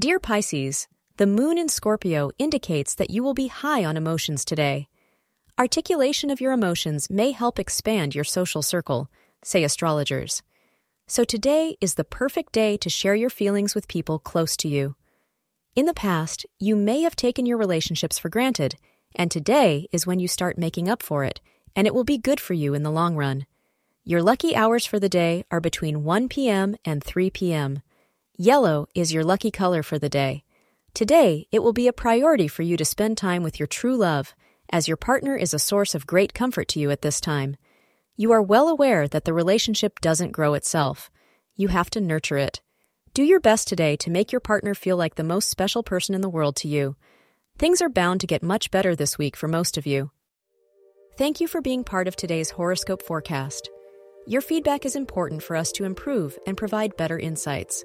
Dear Pisces, the moon in Scorpio indicates that you will be high on emotions today. Articulation of your emotions may help expand your social circle, say astrologers. So today is the perfect day to share your feelings with people close to you. In the past, you may have taken your relationships for granted, and today is when you start making up for it, and it will be good for you in the long run. Your lucky hours for the day are between 1 p.m. and 3 p.m. Yellow is your lucky color for the day. Today, it will be a priority for you to spend time with your true love, as your partner is a source of great comfort to you at this time. You are well aware that the relationship doesn't grow itself. You have to nurture it. Do your best today to make your partner feel like the most special person in the world to you. Things are bound to get much better this week for most of you. Thank you for being part of today's horoscope forecast. Your feedback is important for us to improve and provide better insights.